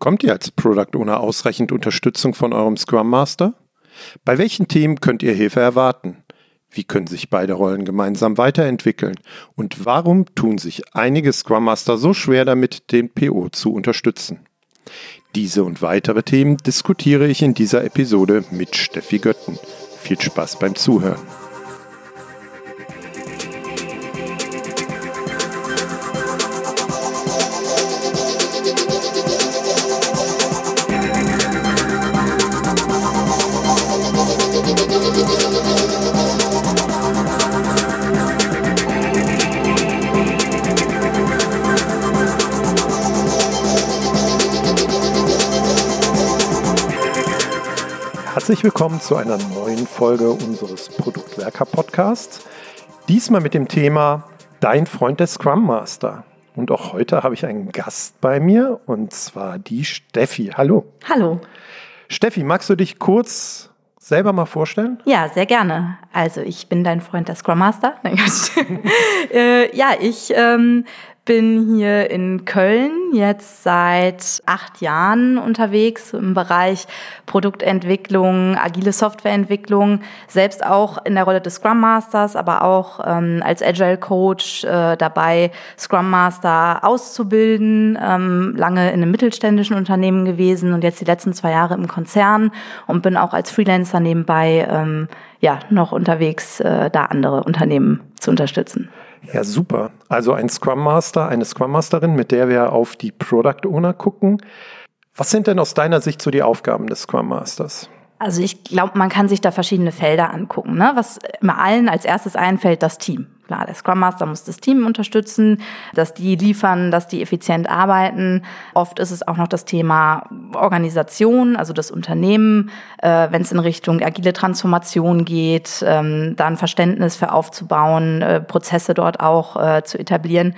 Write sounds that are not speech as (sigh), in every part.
Bekommt ihr als Product Owner ausreichend Unterstützung von eurem Scrum Master? Bei welchen Themen könnt ihr Hilfe erwarten? Wie können sich beide Rollen gemeinsam weiterentwickeln? Und warum tun sich einige Scrum Master so schwer damit, den PO zu unterstützen? Diese und weitere Themen diskutiere ich in dieser Episode mit Steffi Götten. Viel Spaß beim Zuhören. Herzlich willkommen zu einer neuen Folge unseres Produktwerker Podcasts. Diesmal mit dem Thema Dein Freund der Scrum Master. Und auch heute habe ich einen Gast bei mir und zwar die Steffi. Hallo. Hallo. Steffi, magst du dich kurz selber mal vorstellen? Ja, sehr gerne. Also ich bin dein Freund der Scrum Master. (laughs) äh, ja, ich ähm, bin hier in Köln jetzt seit acht Jahren unterwegs im Bereich Produktentwicklung, agile Softwareentwicklung, selbst auch in der Rolle des Scrum Masters, aber auch ähm, als Agile Coach äh, dabei, Scrum Master auszubilden, ähm, lange in einem mittelständischen Unternehmen gewesen und jetzt die letzten zwei Jahre im Konzern und bin auch als Freelancer nebenbei ähm, ja noch unterwegs, äh, da andere Unternehmen zu unterstützen. Ja, super. Also ein Scrum Master, eine Scrum Masterin, mit der wir auf die Product Owner gucken. Was sind denn aus deiner Sicht so die Aufgaben des Scrum Masters? Also ich glaube, man kann sich da verschiedene Felder angucken. Ne? Was immer allen als erstes einfällt, das Team. Klar, der Scrum Master muss das Team unterstützen, dass die liefern, dass die effizient arbeiten. Oft ist es auch noch das Thema Organisation, also das Unternehmen, äh, wenn es in Richtung agile Transformation geht, ähm, da Verständnis für aufzubauen, äh, Prozesse dort auch äh, zu etablieren.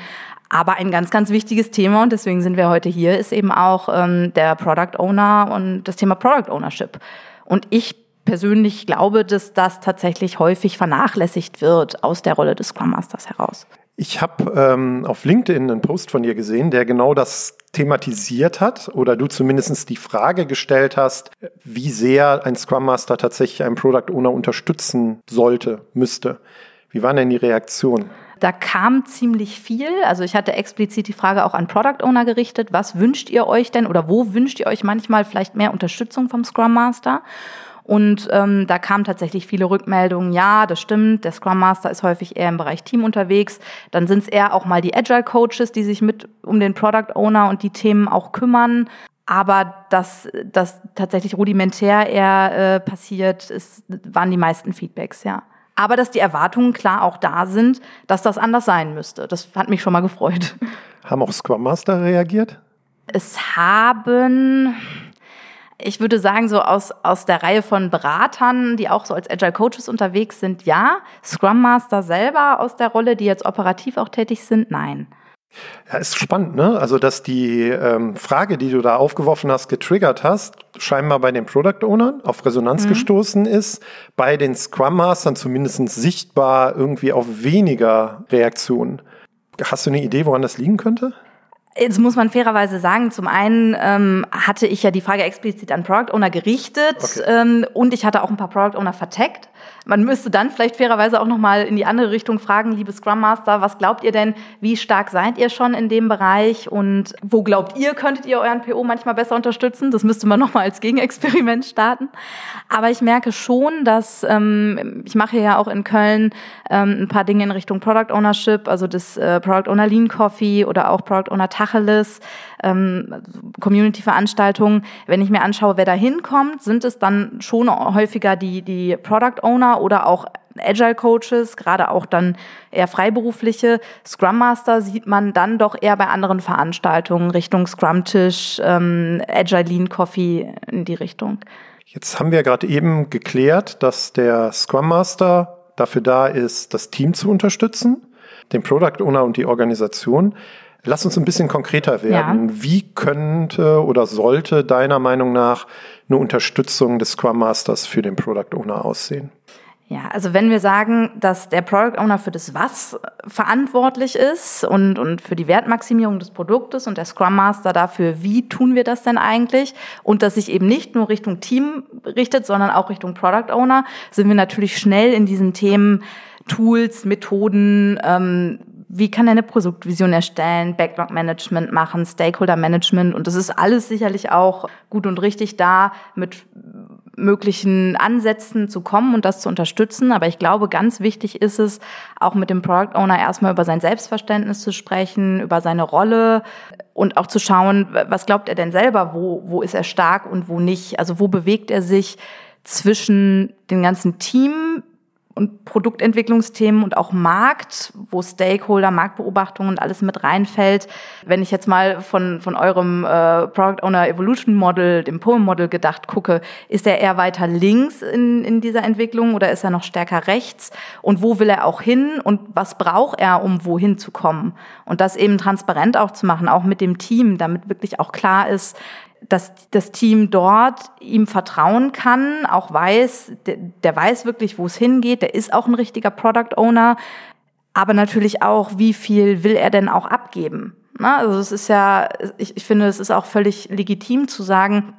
Aber ein ganz, ganz wichtiges Thema, und deswegen sind wir heute hier, ist eben auch ähm, der Product Owner und das Thema Product Ownership. Und ich persönlich glaube, dass das tatsächlich häufig vernachlässigt wird aus der Rolle des Scrum Masters heraus. Ich habe ähm, auf LinkedIn einen Post von dir gesehen, der genau das thematisiert hat oder du zumindest die Frage gestellt hast, wie sehr ein Scrum Master tatsächlich einen Product Owner unterstützen sollte, müsste. Wie waren denn die Reaktionen? Da kam ziemlich viel. Also ich hatte explizit die Frage auch an Product Owner gerichtet. Was wünscht ihr euch denn oder wo wünscht ihr euch manchmal vielleicht mehr Unterstützung vom Scrum Master? Und ähm, da kamen tatsächlich viele Rückmeldungen, ja, das stimmt, der Scrum Master ist häufig eher im Bereich Team unterwegs. Dann sind es eher auch mal die Agile Coaches, die sich mit um den Product Owner und die Themen auch kümmern. Aber dass das tatsächlich rudimentär eher äh, passiert, ist, waren die meisten Feedbacks, ja. Aber dass die Erwartungen klar auch da sind, dass das anders sein müsste. Das hat mich schon mal gefreut. Haben auch Scrum Master reagiert? Es haben, ich würde sagen, so aus, aus der Reihe von Beratern, die auch so als Agile Coaches unterwegs sind, ja. Scrum Master selber aus der Rolle, die jetzt operativ auch tätig sind, nein. Ja, ist spannend, ne? Also, dass die ähm, Frage, die du da aufgeworfen hast, getriggert hast, scheinbar bei den Product Ownern auf Resonanz mhm. gestoßen ist, bei den Scrum Mastern zumindest sichtbar irgendwie auf weniger Reaktionen. Hast du eine Idee, woran das liegen könnte? Jetzt muss man fairerweise sagen, zum einen ähm, hatte ich ja die Frage explizit an Product Owner gerichtet okay. ähm, und ich hatte auch ein paar Product Owner verteckt. Man müsste dann vielleicht fairerweise auch nochmal in die andere Richtung fragen, liebe Scrum Master, was glaubt ihr denn, wie stark seid ihr schon in dem Bereich und wo glaubt ihr, könntet ihr euren PO manchmal besser unterstützen? Das müsste man nochmal als Gegenexperiment starten. Aber ich merke schon, dass ähm, ich mache ja auch in Köln ähm, ein paar Dinge in Richtung Product Ownership, also das äh, Product Owner Lean Coffee oder auch Product Owner Tacheles, ähm, Community-Veranstaltungen. Wenn ich mir anschaue, wer da hinkommt, sind es dann schon häufiger die, die Product Owner oder auch Agile Coaches, gerade auch dann eher freiberufliche. Scrum Master sieht man dann doch eher bei anderen Veranstaltungen Richtung Scrum Tisch, ähm, Agile Lean Coffee in die Richtung. Jetzt haben wir gerade eben geklärt, dass der Scrum Master dafür da ist, das Team zu unterstützen, den Product Owner und die Organisation. Lass uns ein bisschen konkreter werden. Ja. Wie könnte oder sollte deiner Meinung nach eine Unterstützung des Scrum Masters für den Product Owner aussehen? Ja, also wenn wir sagen, dass der Product Owner für das Was verantwortlich ist und, und für die Wertmaximierung des Produktes und der Scrum Master dafür, wie tun wir das denn eigentlich? Und dass sich eben nicht nur Richtung Team richtet, sondern auch Richtung Product Owner, sind wir natürlich schnell in diesen Themen Tools, Methoden, ähm, wie kann er eine Produktvision erstellen, Backlog-Management machen, Stakeholder-Management und das ist alles sicherlich auch gut und richtig da mit möglichen Ansätzen zu kommen und das zu unterstützen. Aber ich glaube, ganz wichtig ist es, auch mit dem Product Owner erstmal über sein Selbstverständnis zu sprechen, über seine Rolle und auch zu schauen, was glaubt er denn selber, wo, wo ist er stark und wo nicht. Also wo bewegt er sich zwischen dem ganzen Team, und Produktentwicklungsthemen und auch Markt, wo Stakeholder, Marktbeobachtung und alles mit reinfällt. Wenn ich jetzt mal von, von eurem äh, Product Owner Evolution Model, dem Poem Model gedacht gucke, ist er eher weiter links in, in dieser Entwicklung oder ist er noch stärker rechts? Und wo will er auch hin und was braucht er, um wohin zu kommen? Und das eben transparent auch zu machen, auch mit dem Team, damit wirklich auch klar ist, dass das Team dort ihm vertrauen kann, auch weiß, der, der weiß wirklich, wo es hingeht, der ist auch ein richtiger Product Owner, aber natürlich auch, wie viel will er denn auch abgeben? Na, also es ist ja, ich, ich finde, es ist auch völlig legitim zu sagen,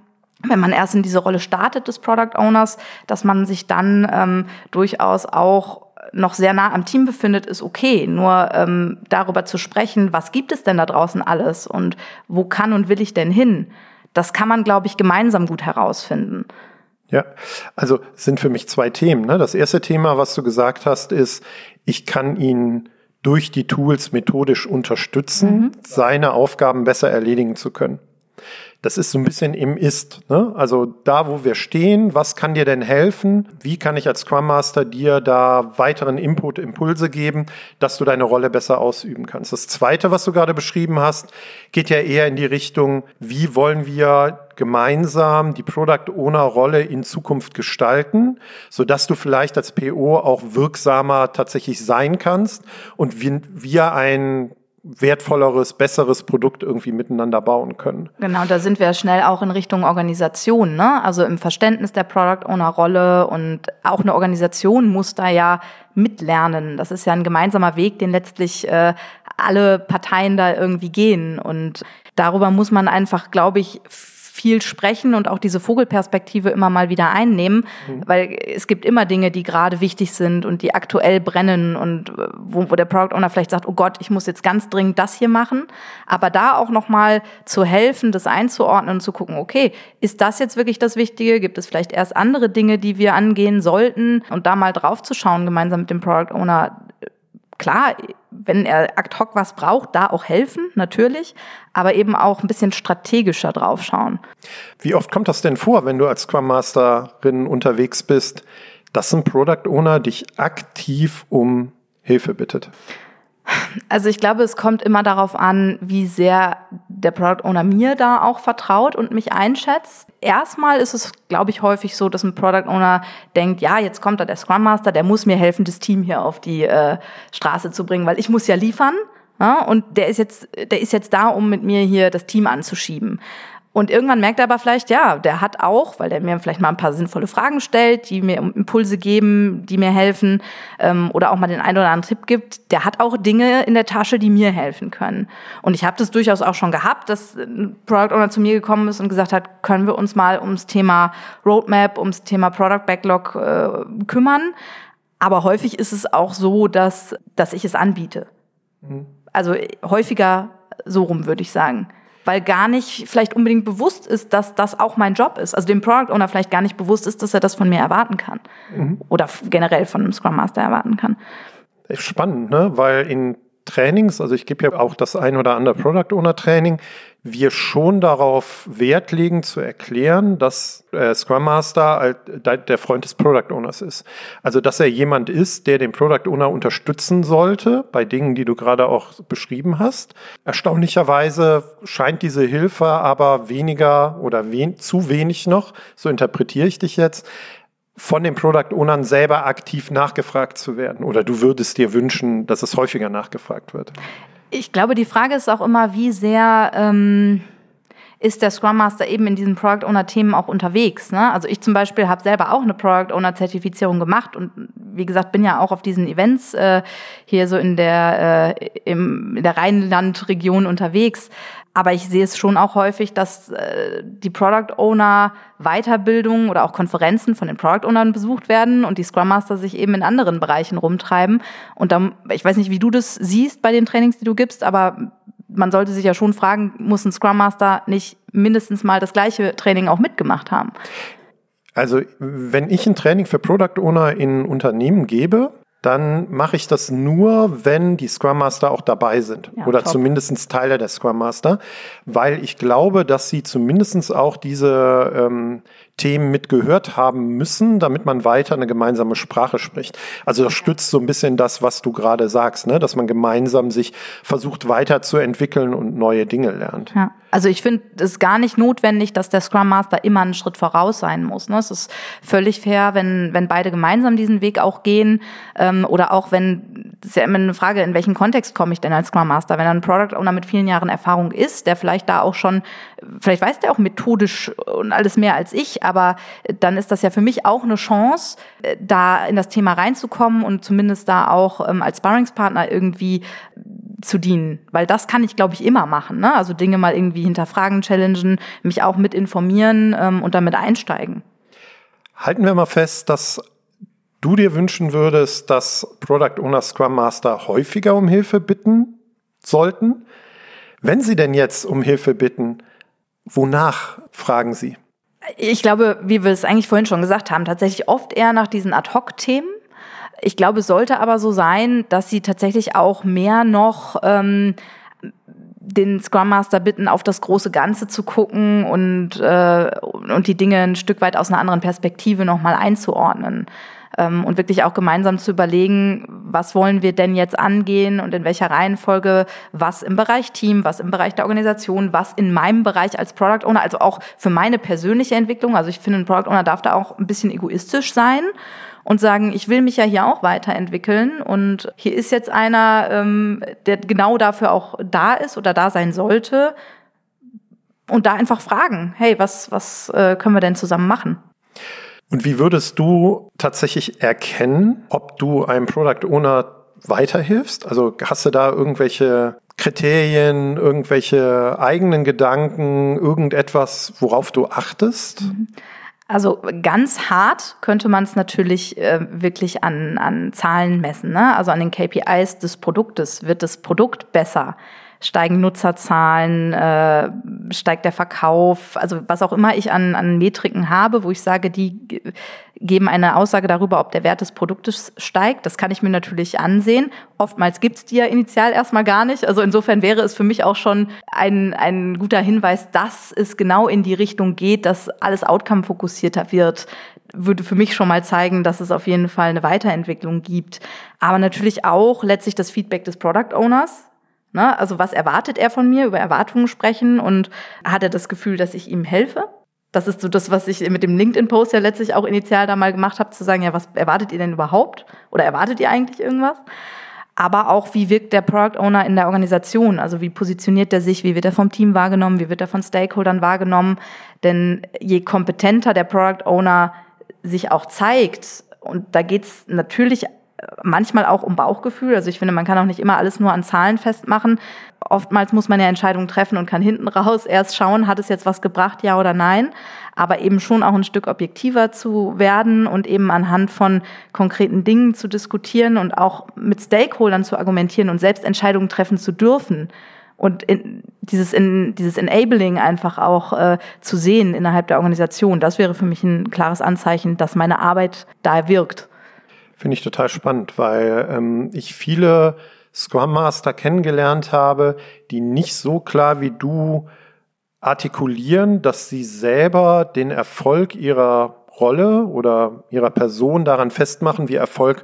wenn man erst in diese Rolle startet des Product Owners, dass man sich dann ähm, durchaus auch noch sehr nah am Team befindet, ist okay. Nur ähm, darüber zu sprechen, was gibt es denn da draußen alles und wo kann und will ich denn hin? Das kann man, glaube ich, gemeinsam gut herausfinden. Ja, also sind für mich zwei Themen. Ne? Das erste Thema, was du gesagt hast, ist, ich kann ihn durch die Tools methodisch unterstützen, mhm. seine Aufgaben besser erledigen zu können. Das ist so ein bisschen im Ist. Ne? Also da, wo wir stehen, was kann dir denn helfen? Wie kann ich als Scrum Master dir da weiteren Input, Impulse geben, dass du deine Rolle besser ausüben kannst? Das Zweite, was du gerade beschrieben hast, geht ja eher in die Richtung, wie wollen wir gemeinsam die Product Owner Rolle in Zukunft gestalten, so dass du vielleicht als PO auch wirksamer tatsächlich sein kannst und wir ein wertvolleres, besseres Produkt irgendwie miteinander bauen können. Genau, da sind wir schnell auch in Richtung Organisation, ne? Also im Verständnis der Product Owner Rolle und auch eine Organisation muss da ja mitlernen. Das ist ja ein gemeinsamer Weg, den letztlich äh, alle Parteien da irgendwie gehen und darüber muss man einfach, glaube ich, viel sprechen und auch diese Vogelperspektive immer mal wieder einnehmen, mhm. weil es gibt immer Dinge, die gerade wichtig sind und die aktuell brennen und äh, wo, wo der Product Owner vielleicht sagt, oh Gott, ich muss jetzt ganz dringend das hier machen, aber da auch noch mal zu helfen, das einzuordnen und zu gucken, okay, ist das jetzt wirklich das Wichtige? Gibt es vielleicht erst andere Dinge, die wir angehen sollten und da mal drauf zu schauen gemeinsam mit dem Product Owner klar, wenn er ad hoc was braucht, da auch helfen, natürlich, aber eben auch ein bisschen strategischer draufschauen. Wie oft kommt das denn vor, wenn du als Scrum Masterin unterwegs bist, dass ein Product Owner dich aktiv um Hilfe bittet? Also ich glaube, es kommt immer darauf an, wie sehr der Product Owner mir da auch vertraut und mich einschätzt. Erstmal ist es, glaube ich, häufig so, dass ein Product Owner denkt, ja, jetzt kommt da der Scrum Master, der muss mir helfen, das Team hier auf die äh, Straße zu bringen, weil ich muss ja liefern. Ja, und der ist jetzt, der ist jetzt da, um mit mir hier das Team anzuschieben. Und irgendwann merkt er aber vielleicht, ja, der hat auch, weil der mir vielleicht mal ein paar sinnvolle Fragen stellt, die mir Impulse geben, die mir helfen, ähm, oder auch mal den einen oder anderen Tipp gibt, der hat auch Dinge in der Tasche, die mir helfen können. Und ich habe das durchaus auch schon gehabt, dass ein Product Owner zu mir gekommen ist und gesagt hat, können wir uns mal ums Thema Roadmap, ums Thema Product Backlog äh, kümmern. Aber häufig ist es auch so, dass, dass ich es anbiete. Mhm. Also häufiger so rum, würde ich sagen weil gar nicht vielleicht unbedingt bewusst ist, dass das auch mein Job ist. Also dem Product Owner vielleicht gar nicht bewusst ist, dass er das von mir erwarten kann. Mhm. Oder generell von einem Scrum Master erwarten kann. Spannend, ne? Weil in Trainings, also ich gebe ja auch das ein oder andere Product Owner Training, wir schon darauf Wert legen zu erklären, dass äh, Scrum Master der Freund des Product Owners ist. Also dass er jemand ist, der den Product Owner unterstützen sollte bei Dingen, die du gerade auch beschrieben hast. Erstaunlicherweise scheint diese Hilfe aber weniger oder wen, zu wenig noch, so interpretiere ich dich jetzt, von den Product Ownern selber aktiv nachgefragt zu werden? Oder du würdest dir wünschen, dass es häufiger nachgefragt wird? Ich glaube, die Frage ist auch immer, wie sehr ähm, ist der Scrum Master eben in diesen Product Owner Themen auch unterwegs. Ne? Also ich zum Beispiel habe selber auch eine Product Owner Zertifizierung gemacht und wie gesagt bin ja auch auf diesen Events äh, hier so in der äh, im, in der Rheinland-Region unterwegs. Aber ich sehe es schon auch häufig, dass äh, die Product Owner Weiterbildungen oder auch Konferenzen von den Product Ownern besucht werden und die Scrum Master sich eben in anderen Bereichen rumtreiben. Und dann, ich weiß nicht, wie du das siehst bei den Trainings, die du gibst, aber man sollte sich ja schon fragen, muss ein Scrum Master nicht mindestens mal das gleiche Training auch mitgemacht haben? Also, wenn ich ein Training für Product Owner in Unternehmen gebe, dann mache ich das nur, wenn die Scrum Master auch dabei sind ja, oder top. zumindest Teile der Scrum Master, weil ich glaube, dass sie zumindest auch diese ähm, Themen mitgehört haben müssen, damit man weiter eine gemeinsame Sprache spricht. Also das stützt so ein bisschen das, was du gerade sagst, ne? dass man gemeinsam sich versucht weiterzuentwickeln und neue Dinge lernt. Ja. Also ich finde es gar nicht notwendig, dass der Scrum Master immer einen Schritt voraus sein muss. Ne? Es ist völlig fair, wenn, wenn beide gemeinsam diesen Weg auch gehen ähm, oder auch wenn, das ist ja immer eine Frage, in welchen Kontext komme ich denn als Scrum Master? Wenn ein Product Owner mit vielen Jahren Erfahrung ist, der vielleicht da auch schon, vielleicht weiß der auch methodisch und alles mehr als ich, aber dann ist das ja für mich auch eine Chance, äh, da in das Thema reinzukommen und zumindest da auch ähm, als Sparringspartner irgendwie zu dienen. Weil das kann ich, glaube ich, immer machen. Ne? Also Dinge mal irgendwie hinterfragen, challengen, mich auch mit informieren ähm, und damit einsteigen. Halten wir mal fest, dass du dir wünschen würdest, dass Product Owner Scrum Master häufiger um Hilfe bitten sollten. Wenn sie denn jetzt um Hilfe bitten, wonach fragen sie? Ich glaube, wie wir es eigentlich vorhin schon gesagt haben, tatsächlich oft eher nach diesen Ad-Hoc-Themen. Ich glaube, es sollte aber so sein, dass sie tatsächlich auch mehr noch ähm, den Scrum Master bitten, auf das große Ganze zu gucken und, äh, und die Dinge ein Stück weit aus einer anderen Perspektive nochmal einzuordnen ähm, und wirklich auch gemeinsam zu überlegen, was wollen wir denn jetzt angehen und in welcher Reihenfolge, was im Bereich Team, was im Bereich der Organisation, was in meinem Bereich als Product Owner, also auch für meine persönliche Entwicklung. Also ich finde, ein Product Owner darf da auch ein bisschen egoistisch sein und sagen, ich will mich ja hier auch weiterentwickeln und hier ist jetzt einer, ähm, der genau dafür auch da ist oder da sein sollte und da einfach fragen, hey, was, was äh, können wir denn zusammen machen? Und wie würdest du tatsächlich erkennen, ob du einem Product Owner weiterhilfst? Also hast du da irgendwelche Kriterien, irgendwelche eigenen Gedanken, irgendetwas, worauf du achtest? Also ganz hart könnte man es natürlich äh, wirklich an, an Zahlen messen, ne? also an den KPIs des Produktes. Wird das Produkt besser? Steigen Nutzerzahlen, äh, steigt der Verkauf, also was auch immer ich an, an Metriken habe, wo ich sage, die geben eine Aussage darüber, ob der Wert des Produktes steigt. Das kann ich mir natürlich ansehen. Oftmals gibt's die ja initial erstmal gar nicht. Also insofern wäre es für mich auch schon ein, ein guter Hinweis, dass es genau in die Richtung geht, dass alles outcome-fokussierter wird würde für mich schon mal zeigen, dass es auf jeden Fall eine Weiterentwicklung gibt. Aber natürlich auch letztlich das Feedback des Product Owners. Ne? Also was erwartet er von mir, über Erwartungen sprechen und hat er das Gefühl, dass ich ihm helfe? Das ist so das, was ich mit dem LinkedIn-Post ja letztlich auch initial da mal gemacht habe, zu sagen, ja, was erwartet ihr denn überhaupt? Oder erwartet ihr eigentlich irgendwas? Aber auch, wie wirkt der Product Owner in der Organisation? Also wie positioniert er sich? Wie wird er vom Team wahrgenommen? Wie wird er von Stakeholdern wahrgenommen? Denn je kompetenter der Product Owner sich auch zeigt, und da geht's natürlich manchmal auch um Bauchgefühl. Also ich finde, man kann auch nicht immer alles nur an Zahlen festmachen. Oftmals muss man ja Entscheidungen treffen und kann hinten raus erst schauen, hat es jetzt was gebracht, ja oder nein. Aber eben schon auch ein Stück objektiver zu werden und eben anhand von konkreten Dingen zu diskutieren und auch mit Stakeholdern zu argumentieren und selbst Entscheidungen treffen zu dürfen. Und in, dieses, in, dieses Enabling einfach auch äh, zu sehen innerhalb der Organisation, das wäre für mich ein klares Anzeichen, dass meine Arbeit da wirkt. Finde ich total spannend, weil ähm, ich viele Scrum Master kennengelernt habe, die nicht so klar wie du artikulieren, dass sie selber den Erfolg ihrer Rolle oder ihrer Person daran festmachen, wie Erfolg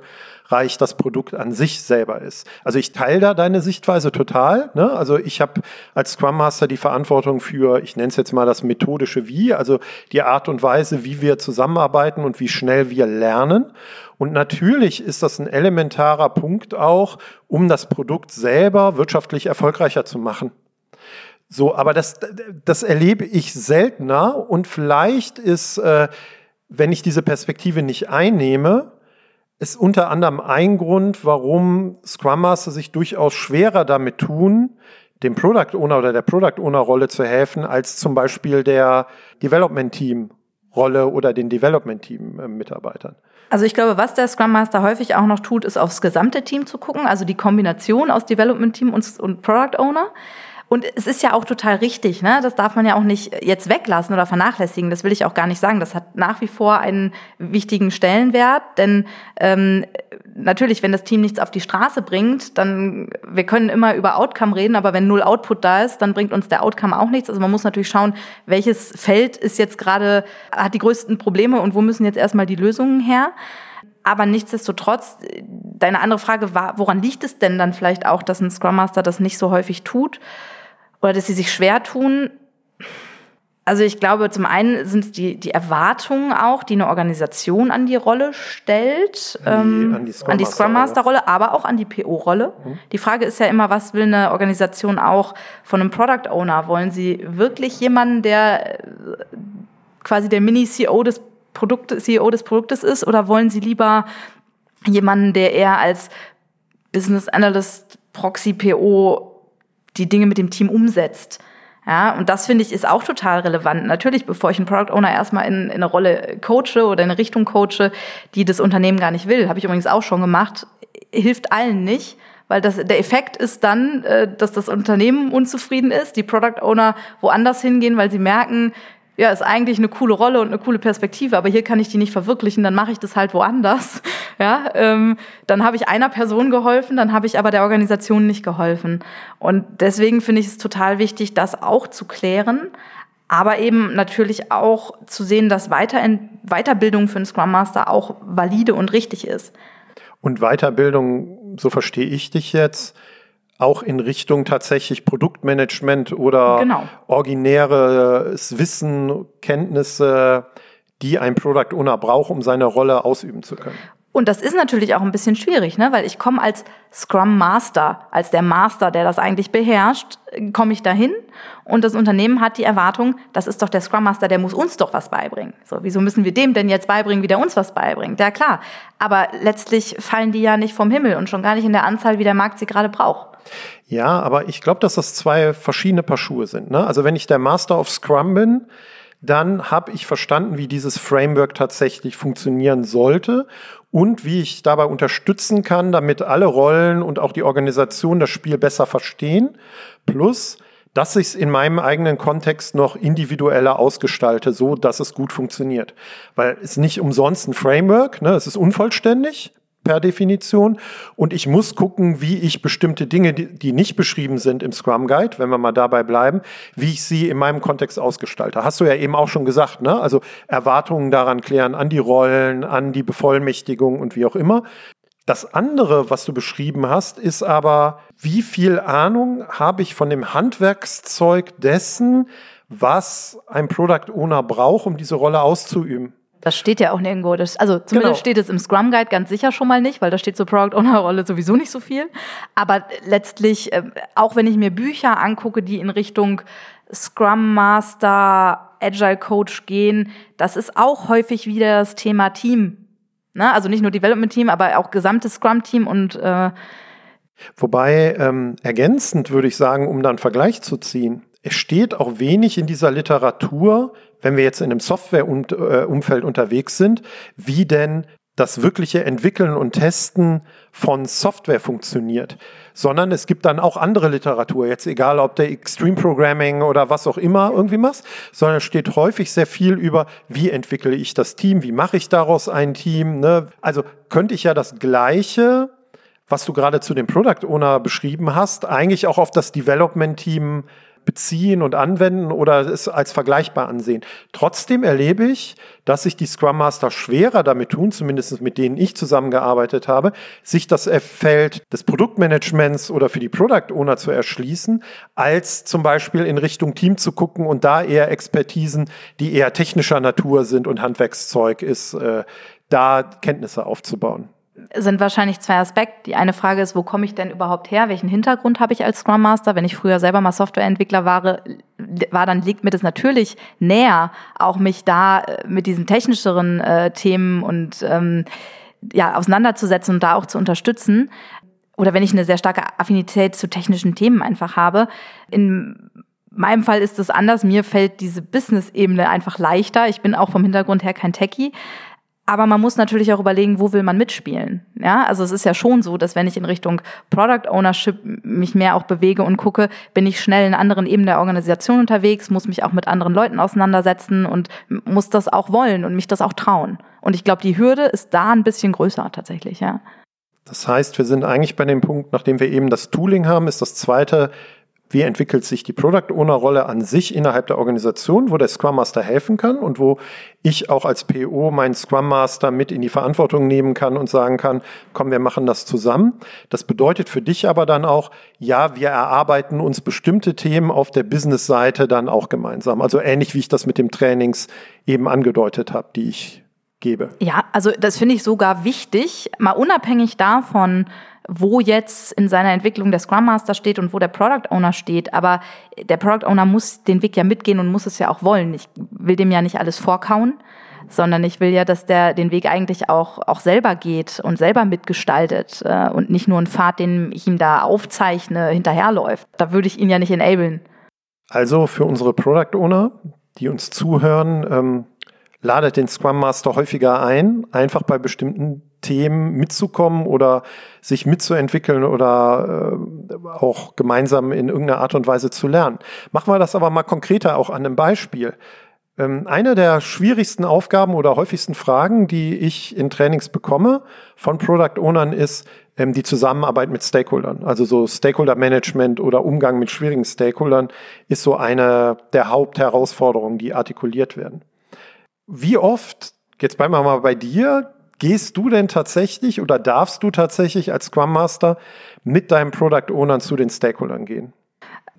reich das Produkt an sich selber ist. Also ich teile da deine Sichtweise total. Ne? Also ich habe als Scrum Master die Verantwortung für, ich nenne es jetzt mal das methodische Wie, also die Art und Weise, wie wir zusammenarbeiten und wie schnell wir lernen. Und natürlich ist das ein elementarer Punkt auch, um das Produkt selber wirtschaftlich erfolgreicher zu machen. So, aber das, das erlebe ich seltener und vielleicht ist, äh, wenn ich diese Perspektive nicht einnehme, ist unter anderem ein Grund, warum Scrum Master sich durchaus schwerer damit tun, dem Product Owner oder der Product Owner Rolle zu helfen, als zum Beispiel der Development Team Rolle oder den Development Team äh, Mitarbeitern. Also ich glaube, was der Scrum Master häufig auch noch tut, ist aufs gesamte Team zu gucken, also die Kombination aus Development Team und, und Product Owner. Und es ist ja auch total richtig, ne? Das darf man ja auch nicht jetzt weglassen oder vernachlässigen. Das will ich auch gar nicht sagen. Das hat nach wie vor einen wichtigen Stellenwert, denn ähm, natürlich, wenn das Team nichts auf die Straße bringt, dann wir können immer über Outcome reden, aber wenn null Output da ist, dann bringt uns der Outcome auch nichts. Also man muss natürlich schauen, welches Feld ist jetzt gerade hat die größten Probleme und wo müssen jetzt erstmal die Lösungen her. Aber nichtsdestotrotz, deine andere Frage war, woran liegt es denn dann vielleicht auch, dass ein Scrum Master das nicht so häufig tut? Oder dass sie sich schwer tun. Also ich glaube, zum einen sind es die, die Erwartungen auch, die eine Organisation an die Rolle stellt, an die, ähm, an die Scrum Master-Rolle, aber auch an die PO-Rolle. Mhm. Die Frage ist ja immer, was will eine Organisation auch von einem Product Owner? Wollen sie wirklich jemanden, der äh, quasi der Mini-CEO des Produktes, CEO des Produktes ist, oder wollen sie lieber jemanden, der eher als Business Analyst, Proxy, PO die Dinge mit dem Team umsetzt. Ja, und das finde ich ist auch total relevant. Natürlich, bevor ich einen Product Owner erstmal in, in eine Rolle coache oder in eine Richtung coache, die das Unternehmen gar nicht will, habe ich übrigens auch schon gemacht, hilft allen nicht, weil das, der Effekt ist dann, äh, dass das Unternehmen unzufrieden ist, die Product Owner woanders hingehen, weil sie merken, ja, ist eigentlich eine coole Rolle und eine coole Perspektive, aber hier kann ich die nicht verwirklichen, dann mache ich das halt woanders. (laughs) Ja, ähm, dann habe ich einer Person geholfen, dann habe ich aber der Organisation nicht geholfen. Und deswegen finde ich es total wichtig, das auch zu klären, aber eben natürlich auch zu sehen, dass Weiter Weiterbildung für einen Scrum Master auch valide und richtig ist. Und Weiterbildung, so verstehe ich dich jetzt, auch in Richtung tatsächlich Produktmanagement oder genau. originäres Wissen, Kenntnisse, die ein Product Owner braucht, um seine Rolle ausüben zu können. Und das ist natürlich auch ein bisschen schwierig, ne? weil ich komme als Scrum Master, als der Master, der das eigentlich beherrscht, komme ich dahin und das Unternehmen hat die Erwartung, das ist doch der Scrum Master, der muss uns doch was beibringen. So, wieso müssen wir dem denn jetzt beibringen, wie der uns was beibringt? Ja klar, aber letztlich fallen die ja nicht vom Himmel und schon gar nicht in der Anzahl, wie der Markt sie gerade braucht. Ja, aber ich glaube, dass das zwei verschiedene Paar Schuhe sind. Ne? Also wenn ich der Master of Scrum bin, dann habe ich verstanden, wie dieses Framework tatsächlich funktionieren sollte und wie ich dabei unterstützen kann, damit alle Rollen und auch die Organisation das Spiel besser verstehen. Plus, dass ich es in meinem eigenen Kontext noch individueller ausgestalte, so dass es gut funktioniert. Weil es nicht umsonst ein Framework, ne, es ist unvollständig, per Definition. Und ich muss gucken, wie ich bestimmte Dinge, die, nicht beschrieben sind im Scrum Guide, wenn wir mal dabei bleiben, wie ich sie in meinem Kontext ausgestalte. Hast du ja eben auch schon gesagt, ne? Also Erwartungen daran klären, an die Rollen, an die Bevollmächtigung und wie auch immer. Das andere, was du beschrieben hast, ist aber, wie viel Ahnung habe ich von dem Handwerkszeug dessen, was ein Product Owner braucht, um diese Rolle auszuüben? Das steht ja auch nirgendwo. Das, also zumindest genau. steht es im Scrum Guide ganz sicher schon mal nicht, weil da steht zur Product Owner Rolle sowieso nicht so viel. Aber letztlich, äh, auch wenn ich mir Bücher angucke, die in Richtung Scrum Master, Agile Coach gehen, das ist auch häufig wieder das Thema Team. Ne? Also nicht nur Development Team, aber auch gesamtes Scrum Team und äh, Wobei ähm, ergänzend würde ich sagen, um dann Vergleich zu ziehen, es steht auch wenig in dieser Literatur, wenn wir jetzt in einem Softwareumfeld unterwegs sind, wie denn das wirkliche Entwickeln und Testen von Software funktioniert, sondern es gibt dann auch andere Literatur, jetzt egal ob der Extreme Programming oder was auch immer irgendwie machst, sondern es steht häufig sehr viel über, wie entwickle ich das Team, wie mache ich daraus ein Team. Ne? Also könnte ich ja das Gleiche, was du gerade zu dem Product Owner beschrieben hast, eigentlich auch auf das Development Team beziehen und anwenden oder es als vergleichbar ansehen. Trotzdem erlebe ich, dass sich die Scrum Master schwerer damit tun, zumindest mit denen ich zusammengearbeitet habe, sich das Feld des Produktmanagements oder für die Product Owner zu erschließen, als zum Beispiel in Richtung Team zu gucken und da eher Expertisen, die eher technischer Natur sind und Handwerkszeug ist, äh, da Kenntnisse aufzubauen. Sind wahrscheinlich zwei Aspekte. Die eine Frage ist, wo komme ich denn überhaupt her? Welchen Hintergrund habe ich als Scrum Master? Wenn ich früher selber mal Softwareentwickler war, war dann liegt mir das natürlich näher, auch mich da äh, mit diesen technischeren äh, Themen und ähm, ja, auseinanderzusetzen und da auch zu unterstützen. Oder wenn ich eine sehr starke Affinität zu technischen Themen einfach habe. In meinem Fall ist es anders. Mir fällt diese Business-Ebene einfach leichter. Ich bin auch vom Hintergrund her kein Techie. Aber man muss natürlich auch überlegen, wo will man mitspielen. Ja, also es ist ja schon so, dass wenn ich in Richtung Product Ownership mich mehr auch bewege und gucke, bin ich schnell in anderen Ebenen der Organisation unterwegs, muss mich auch mit anderen Leuten auseinandersetzen und muss das auch wollen und mich das auch trauen. Und ich glaube, die Hürde ist da ein bisschen größer tatsächlich, ja. Das heißt, wir sind eigentlich bei dem Punkt, nachdem wir eben das Tooling haben, ist das zweite, wie entwickelt sich die Product Owner Rolle an sich innerhalb der Organisation, wo der Scrum Master helfen kann und wo ich auch als PO meinen Scrum Master mit in die Verantwortung nehmen kann und sagen kann, komm, wir machen das zusammen. Das bedeutet für dich aber dann auch, ja, wir erarbeiten uns bestimmte Themen auf der Business-Seite dann auch gemeinsam. Also ähnlich wie ich das mit dem Trainings eben angedeutet habe, die ich gebe. Ja, also das finde ich sogar wichtig, mal unabhängig davon, wo jetzt in seiner Entwicklung der Scrum Master steht und wo der Product Owner steht. Aber der Product Owner muss den Weg ja mitgehen und muss es ja auch wollen. Ich will dem ja nicht alles vorkauen, sondern ich will ja, dass der den Weg eigentlich auch, auch selber geht und selber mitgestaltet äh, und nicht nur einen Pfad, den ich ihm da aufzeichne, hinterherläuft. Da würde ich ihn ja nicht enablen. Also für unsere Product Owner, die uns zuhören, ähm, ladet den Scrum Master häufiger ein, einfach bei bestimmten Themen mitzukommen oder sich mitzuentwickeln oder äh, auch gemeinsam in irgendeiner Art und Weise zu lernen. Machen wir das aber mal konkreter auch an einem Beispiel. Ähm, eine der schwierigsten Aufgaben oder häufigsten Fragen, die ich in Trainings bekomme von Product Ownern ist ähm, die Zusammenarbeit mit Stakeholdern. Also so Stakeholder Management oder Umgang mit schwierigen Stakeholdern ist so eine der Hauptherausforderungen, die artikuliert werden. Wie oft, jetzt bleiben wir mal bei dir, gehst du denn tatsächlich oder darfst du tatsächlich als Scrum Master mit deinem Product Owner zu den Stakeholdern gehen?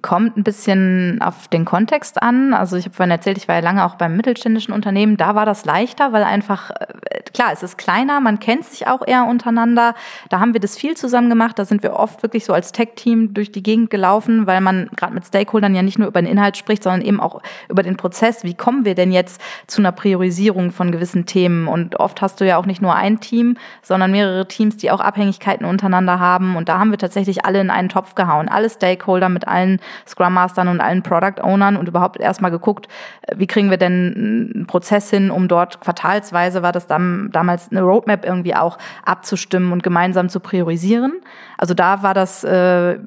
Kommt ein bisschen auf den Kontext an. Also ich habe vorhin erzählt, ich war ja lange auch beim mittelständischen Unternehmen. Da war das leichter, weil einfach, äh, klar, es ist kleiner, man kennt sich auch eher untereinander. Da haben wir das viel zusammen gemacht. Da sind wir oft wirklich so als Tech-Team durch die Gegend gelaufen, weil man gerade mit Stakeholdern ja nicht nur über den Inhalt spricht, sondern eben auch über den Prozess. Wie kommen wir denn jetzt zu einer Priorisierung von gewissen Themen? Und oft hast du ja auch nicht nur ein Team, sondern mehrere Teams, die auch Abhängigkeiten untereinander haben. Und da haben wir tatsächlich alle in einen Topf gehauen. Alle Stakeholder mit allen Scrum Mastern und allen Product Ownern und überhaupt erstmal geguckt, wie kriegen wir denn einen Prozess hin, um dort quartalsweise war das dann damals eine Roadmap irgendwie auch abzustimmen und gemeinsam zu priorisieren. Also da war das äh,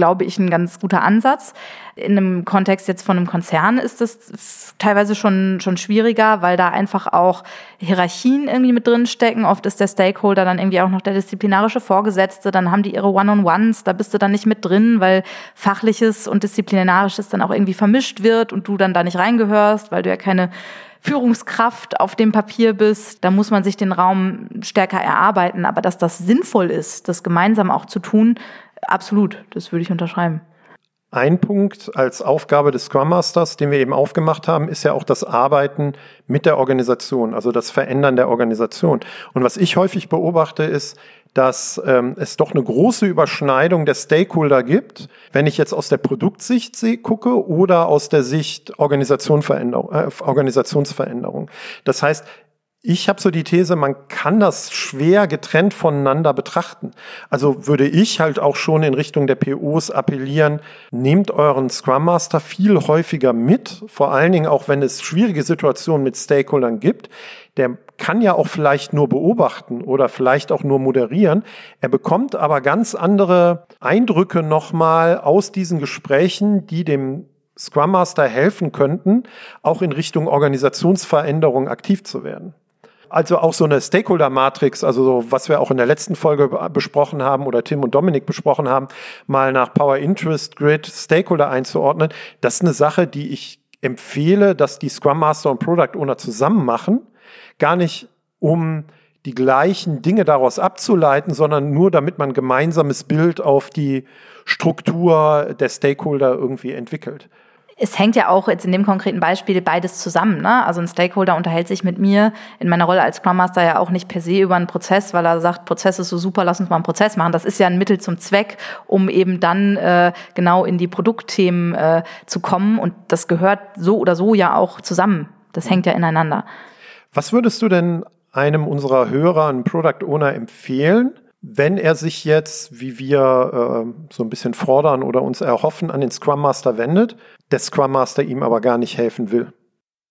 glaube ich, ein ganz guter Ansatz. In einem Kontext jetzt von einem Konzern ist das teilweise schon, schon schwieriger, weil da einfach auch Hierarchien irgendwie mit drin stecken. Oft ist der Stakeholder dann irgendwie auch noch der disziplinarische Vorgesetzte. Dann haben die ihre One-on-Ones. Da bist du dann nicht mit drin, weil Fachliches und Disziplinarisches dann auch irgendwie vermischt wird und du dann da nicht reingehörst, weil du ja keine Führungskraft auf dem Papier bist, da muss man sich den Raum stärker erarbeiten. Aber dass das sinnvoll ist, das gemeinsam auch zu tun, Absolut, das würde ich unterschreiben. Ein Punkt als Aufgabe des Scrum Masters, den wir eben aufgemacht haben, ist ja auch das Arbeiten mit der Organisation, also das Verändern der Organisation. Und was ich häufig beobachte, ist, dass ähm, es doch eine große Überschneidung der Stakeholder gibt, wenn ich jetzt aus der Produktsicht gucke oder aus der Sicht. Äh, Organisationsveränderung. Das heißt, ich habe so die These, man kann das schwer getrennt voneinander betrachten. Also würde ich halt auch schon in Richtung der POs appellieren, nehmt euren Scrum Master viel häufiger mit, vor allen Dingen auch wenn es schwierige Situationen mit Stakeholdern gibt. Der kann ja auch vielleicht nur beobachten oder vielleicht auch nur moderieren. Er bekommt aber ganz andere Eindrücke nochmal aus diesen Gesprächen, die dem Scrum Master helfen könnten, auch in Richtung Organisationsveränderung aktiv zu werden also auch so eine Stakeholder-Matrix, also so, was wir auch in der letzten Folge besprochen haben oder Tim und Dominik besprochen haben, mal nach Power Interest Grid Stakeholder einzuordnen, das ist eine Sache, die ich empfehle, dass die Scrum Master und Product Owner zusammen machen, gar nicht um die gleichen Dinge daraus abzuleiten, sondern nur damit man gemeinsames Bild auf die Struktur der Stakeholder irgendwie entwickelt. Es hängt ja auch jetzt in dem konkreten Beispiel beides zusammen. Ne? Also ein Stakeholder unterhält sich mit mir in meiner Rolle als Scrum Master ja auch nicht per se über einen Prozess, weil er sagt, Prozess ist so super, lass uns mal einen Prozess machen. Das ist ja ein Mittel zum Zweck, um eben dann äh, genau in die Produktthemen äh, zu kommen. Und das gehört so oder so ja auch zusammen. Das hängt ja ineinander. Was würdest du denn einem unserer Hörer, einem Product Owner empfehlen, wenn er sich jetzt, wie wir äh, so ein bisschen fordern oder uns erhoffen, an den Scrum Master wendet, der Scrum Master ihm aber gar nicht helfen will?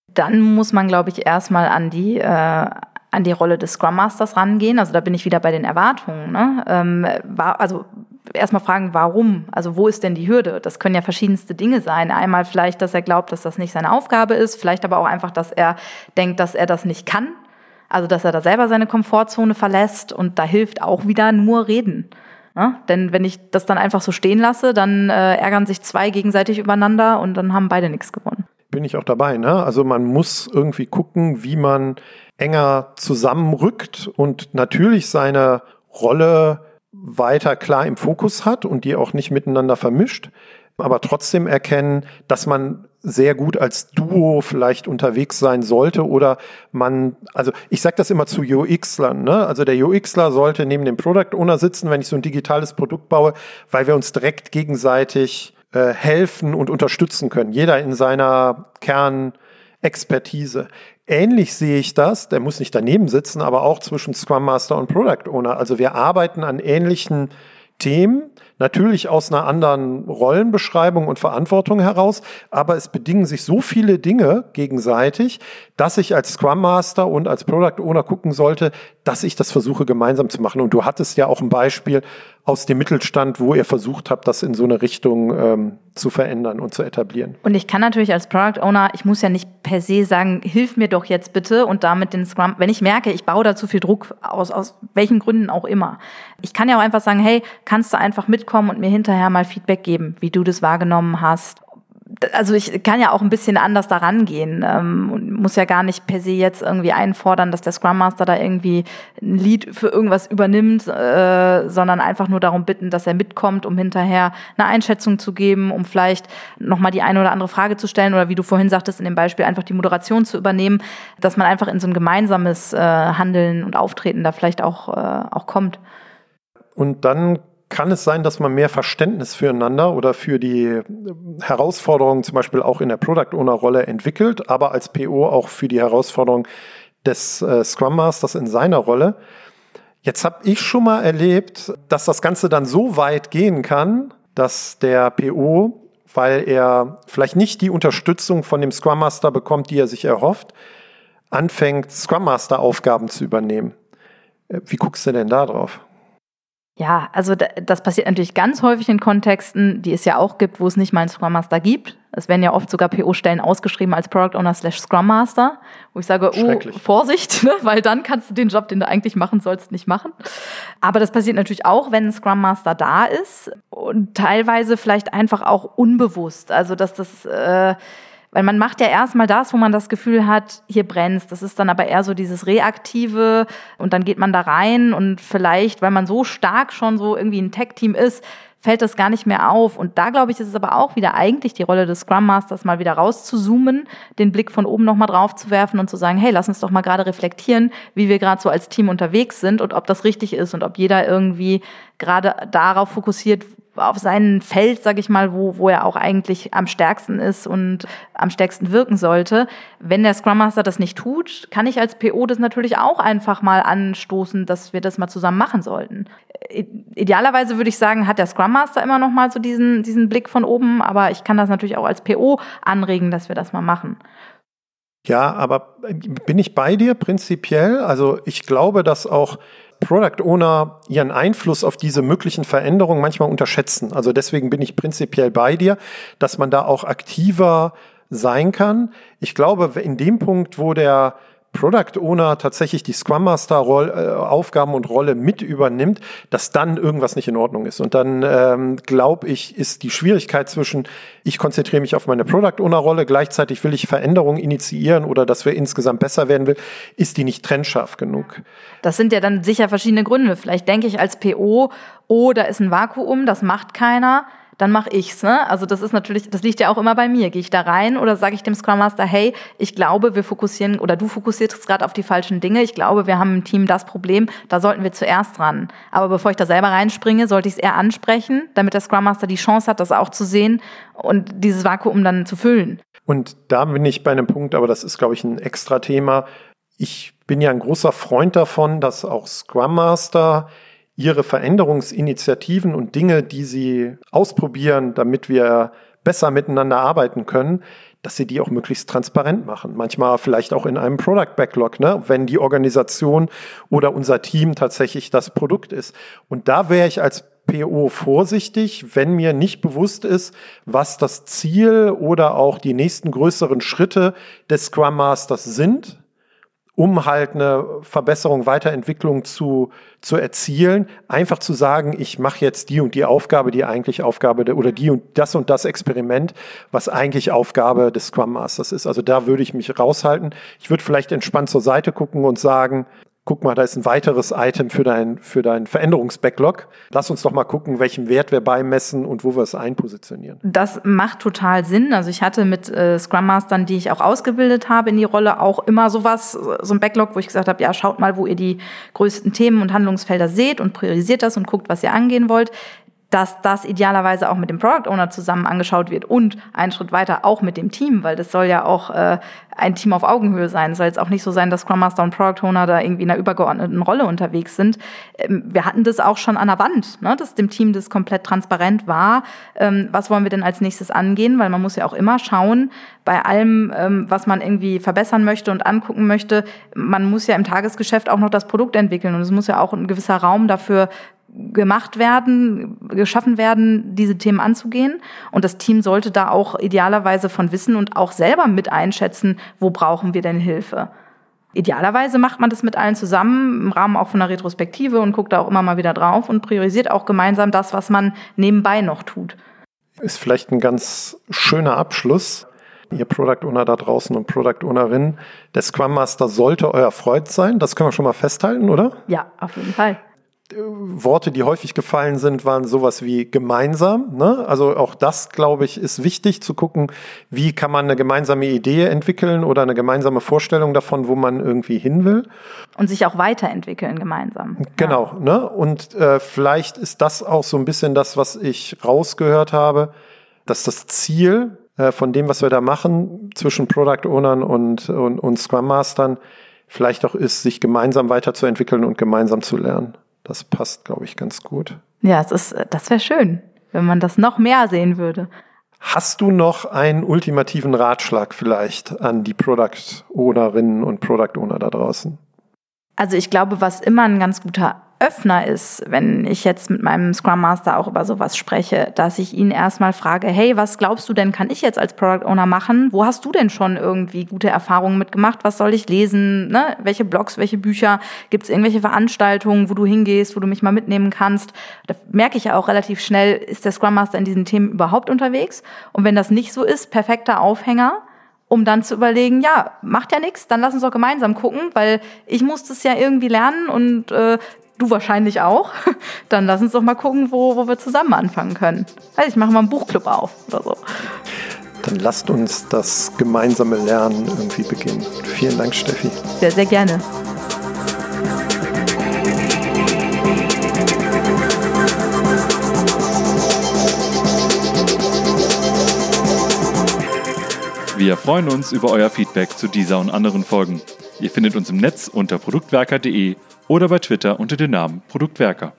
Dann muss man, glaube ich, erstmal an die, äh, an die Rolle des Scrum Masters rangehen. Also da bin ich wieder bei den Erwartungen. Ne? Ähm, war, also erstmal fragen, warum? Also wo ist denn die Hürde? Das können ja verschiedenste Dinge sein. Einmal vielleicht, dass er glaubt, dass das nicht seine Aufgabe ist, vielleicht aber auch einfach, dass er denkt, dass er das nicht kann also, dass er da selber seine Komfortzone verlässt und da hilft auch wieder nur reden. Ja? Denn wenn ich das dann einfach so stehen lasse, dann äh, ärgern sich zwei gegenseitig übereinander und dann haben beide nichts gewonnen. Bin ich auch dabei, ne? Also man muss irgendwie gucken, wie man enger zusammenrückt und natürlich seine Rolle weiter klar im Fokus hat und die auch nicht miteinander vermischt, aber trotzdem erkennen, dass man sehr gut als Duo vielleicht unterwegs sein sollte oder man, also ich sage das immer zu UXlern, ne? also der UXler sollte neben dem Product Owner sitzen, wenn ich so ein digitales Produkt baue, weil wir uns direkt gegenseitig äh, helfen und unterstützen können, jeder in seiner Kernexpertise. Ähnlich sehe ich das, der muss nicht daneben sitzen, aber auch zwischen Scrum Master und Product Owner. Also wir arbeiten an ähnlichen Themen, Natürlich aus einer anderen Rollenbeschreibung und Verantwortung heraus, aber es bedingen sich so viele Dinge gegenseitig, dass ich als Scrum Master und als Product Owner gucken sollte, dass ich das versuche gemeinsam zu machen. Und du hattest ja auch ein Beispiel aus dem Mittelstand, wo ihr versucht habt, das in so eine Richtung ähm, zu verändern und zu etablieren. Und ich kann natürlich als Product Owner, ich muss ja nicht per se sagen, hilf mir doch jetzt bitte und damit den Scrum, wenn ich merke, ich baue da zu viel Druck aus, aus welchen Gründen auch immer. Ich kann ja auch einfach sagen, hey, kannst du einfach mitkommen und mir hinterher mal Feedback geben, wie du das wahrgenommen hast also ich kann ja auch ein bisschen anders daran gehen ähm, und muss ja gar nicht per se jetzt irgendwie einfordern, dass der Scrum Master da irgendwie ein Lied für irgendwas übernimmt, äh, sondern einfach nur darum bitten, dass er mitkommt, um hinterher eine Einschätzung zu geben, um vielleicht nochmal die eine oder andere Frage zu stellen oder wie du vorhin sagtest in dem Beispiel einfach die Moderation zu übernehmen, dass man einfach in so ein gemeinsames äh, Handeln und Auftreten da vielleicht auch, äh, auch kommt. Und dann kann es sein, dass man mehr Verständnis füreinander oder für die äh, Herausforderungen zum Beispiel auch in der Product Owner Rolle entwickelt, aber als PO auch für die Herausforderung des äh, Scrum Masters in seiner Rolle. Jetzt habe ich schon mal erlebt, dass das Ganze dann so weit gehen kann, dass der PO, weil er vielleicht nicht die Unterstützung von dem Scrum Master bekommt, die er sich erhofft, anfängt, Scrum Master Aufgaben zu übernehmen. Äh, wie guckst du denn da drauf? Ja, also das passiert natürlich ganz häufig in Kontexten, die es ja auch gibt, wo es nicht mal einen Scrum Master gibt. Es werden ja oft sogar PO-Stellen ausgeschrieben als Product Owner slash Scrum Master, wo ich sage, oh, Vorsicht, ne? weil dann kannst du den Job, den du eigentlich machen sollst, nicht machen. Aber das passiert natürlich auch, wenn ein Scrum Master da ist und teilweise vielleicht einfach auch unbewusst. Also dass das äh, weil man macht ja erstmal das, wo man das Gefühl hat, hier brennt. Das ist dann aber eher so dieses Reaktive und dann geht man da rein und vielleicht, weil man so stark schon so irgendwie ein Tech-Team ist, fällt das gar nicht mehr auf. Und da glaube ich, ist es aber auch wieder eigentlich die Rolle des Scrum Masters, mal wieder rauszuzoomen, den Blick von oben nochmal drauf zu werfen und zu sagen, hey, lass uns doch mal gerade reflektieren, wie wir gerade so als Team unterwegs sind und ob das richtig ist und ob jeder irgendwie gerade darauf fokussiert, auf sein Feld, sag ich mal, wo, wo er auch eigentlich am stärksten ist und am stärksten wirken sollte. Wenn der Scrum Master das nicht tut, kann ich als PO das natürlich auch einfach mal anstoßen, dass wir das mal zusammen machen sollten. Idealerweise würde ich sagen, hat der Scrum Master immer noch mal so diesen, diesen Blick von oben, aber ich kann das natürlich auch als PO anregen, dass wir das mal machen. Ja, aber bin ich bei dir prinzipiell? Also ich glaube, dass auch Product Owner ihren Einfluss auf diese möglichen Veränderungen manchmal unterschätzen. Also deswegen bin ich prinzipiell bei dir, dass man da auch aktiver sein kann. Ich glaube, in dem Punkt, wo der Product Owner tatsächlich die Scrum Master Roll, äh, Aufgaben und Rolle mit übernimmt, dass dann irgendwas nicht in Ordnung ist. Und dann ähm, glaube ich, ist die Schwierigkeit zwischen, ich konzentriere mich auf meine Product Owner Rolle, gleichzeitig will ich Veränderungen initiieren oder dass wir insgesamt besser werden will, ist die nicht trennscharf genug. Das sind ja dann sicher verschiedene Gründe. Vielleicht denke ich als PO, oh, da ist ein Vakuum, das macht keiner dann mache ich's. Ne? Also das ist natürlich, das liegt ja auch immer bei mir. Gehe ich da rein oder sage ich dem Scrum Master, hey, ich glaube, wir fokussieren oder du fokussierst gerade auf die falschen Dinge. Ich glaube, wir haben im Team das Problem, da sollten wir zuerst ran. Aber bevor ich da selber reinspringe, sollte ich es eher ansprechen, damit der Scrum Master die Chance hat, das auch zu sehen und dieses Vakuum dann zu füllen. Und da bin ich bei einem Punkt, aber das ist, glaube ich, ein extra Thema. Ich bin ja ein großer Freund davon, dass auch Scrum Master ihre Veränderungsinitiativen und Dinge, die sie ausprobieren, damit wir besser miteinander arbeiten können, dass sie die auch möglichst transparent machen. Manchmal vielleicht auch in einem Product Backlog, ne? wenn die Organisation oder unser Team tatsächlich das Produkt ist. Und da wäre ich als PO vorsichtig, wenn mir nicht bewusst ist, was das Ziel oder auch die nächsten größeren Schritte des Scrum Masters sind, um halt eine Verbesserung, Weiterentwicklung zu, zu erzielen, einfach zu sagen, ich mache jetzt die und die Aufgabe, die eigentlich Aufgabe oder die und das und das Experiment, was eigentlich Aufgabe des Scrum Masters ist. Also da würde ich mich raushalten. Ich würde vielleicht entspannt zur Seite gucken und sagen, guck mal, da ist ein weiteres Item für dein, für dein Veränderungsbacklog. Lass uns doch mal gucken, welchen Wert wir beimessen und wo wir es einpositionieren. Das macht total Sinn. Also ich hatte mit äh, Scrum Mastern, die ich auch ausgebildet habe in die Rolle, auch immer sowas, so ein Backlog, wo ich gesagt habe, ja, schaut mal, wo ihr die größten Themen und Handlungsfelder seht und priorisiert das und guckt, was ihr angehen wollt dass das idealerweise auch mit dem Product Owner zusammen angeschaut wird und einen Schritt weiter auch mit dem Team, weil das soll ja auch äh, ein Team auf Augenhöhe sein. Es soll jetzt auch nicht so sein, dass Scrum Master und Product Owner da irgendwie in einer übergeordneten Rolle unterwegs sind. Ähm, wir hatten das auch schon an der Wand, ne, dass dem Team das komplett transparent war. Ähm, was wollen wir denn als nächstes angehen? Weil man muss ja auch immer schauen, bei allem, ähm, was man irgendwie verbessern möchte und angucken möchte, man muss ja im Tagesgeschäft auch noch das Produkt entwickeln und es muss ja auch ein gewisser Raum dafür gemacht werden, geschaffen werden, diese Themen anzugehen. Und das Team sollte da auch idealerweise von wissen und auch selber mit einschätzen, wo brauchen wir denn Hilfe. Idealerweise macht man das mit allen zusammen im Rahmen auch von einer Retrospektive und guckt da auch immer mal wieder drauf und priorisiert auch gemeinsam das, was man nebenbei noch tut. Ist vielleicht ein ganz schöner Abschluss. Ihr Product Owner da draußen und Product Ownerin, der Scrum Master sollte euer Freund sein. Das können wir schon mal festhalten, oder? Ja, auf jeden Fall. Worte, die häufig gefallen sind, waren sowas wie gemeinsam. Ne? Also auch das, glaube ich, ist wichtig zu gucken, wie kann man eine gemeinsame Idee entwickeln oder eine gemeinsame Vorstellung davon, wo man irgendwie hin will. Und sich auch weiterentwickeln gemeinsam. Genau. Ja. Ne? Und äh, vielleicht ist das auch so ein bisschen das, was ich rausgehört habe, dass das Ziel äh, von dem, was wir da machen, zwischen Product Ownern und, und, und Scrum Mastern, vielleicht auch ist, sich gemeinsam weiterzuentwickeln und gemeinsam zu lernen. Das passt, glaube ich, ganz gut. Ja, es ist, das wäre schön, wenn man das noch mehr sehen würde. Hast du noch einen ultimativen Ratschlag vielleicht an die Product Ownerinnen und Product Owner da draußen? Also ich glaube, was immer ein ganz guter Öffner ist, wenn ich jetzt mit meinem Scrum Master auch über sowas spreche, dass ich ihn erstmal frage, hey, was glaubst du denn, kann ich jetzt als Product Owner machen? Wo hast du denn schon irgendwie gute Erfahrungen mitgemacht? Was soll ich lesen? Ne? Welche Blogs, welche Bücher? Gibt es irgendwelche Veranstaltungen, wo du hingehst, wo du mich mal mitnehmen kannst? Da merke ich ja auch relativ schnell, ist der Scrum Master in diesen Themen überhaupt unterwegs? Und wenn das nicht so ist, perfekter Aufhänger um dann zu überlegen, ja, macht ja nichts, dann lass uns doch gemeinsam gucken, weil ich muss das ja irgendwie lernen und äh, du wahrscheinlich auch, (laughs) dann lass uns doch mal gucken, wo, wo wir zusammen anfangen können. Weiß ich, mache mal einen Buchclub auf oder so. Dann lasst uns das gemeinsame Lernen irgendwie beginnen. Vielen Dank, Steffi. Sehr, sehr gerne. Wir freuen uns über euer Feedback zu dieser und anderen Folgen. Ihr findet uns im Netz unter produktwerker.de oder bei Twitter unter dem Namen Produktwerker.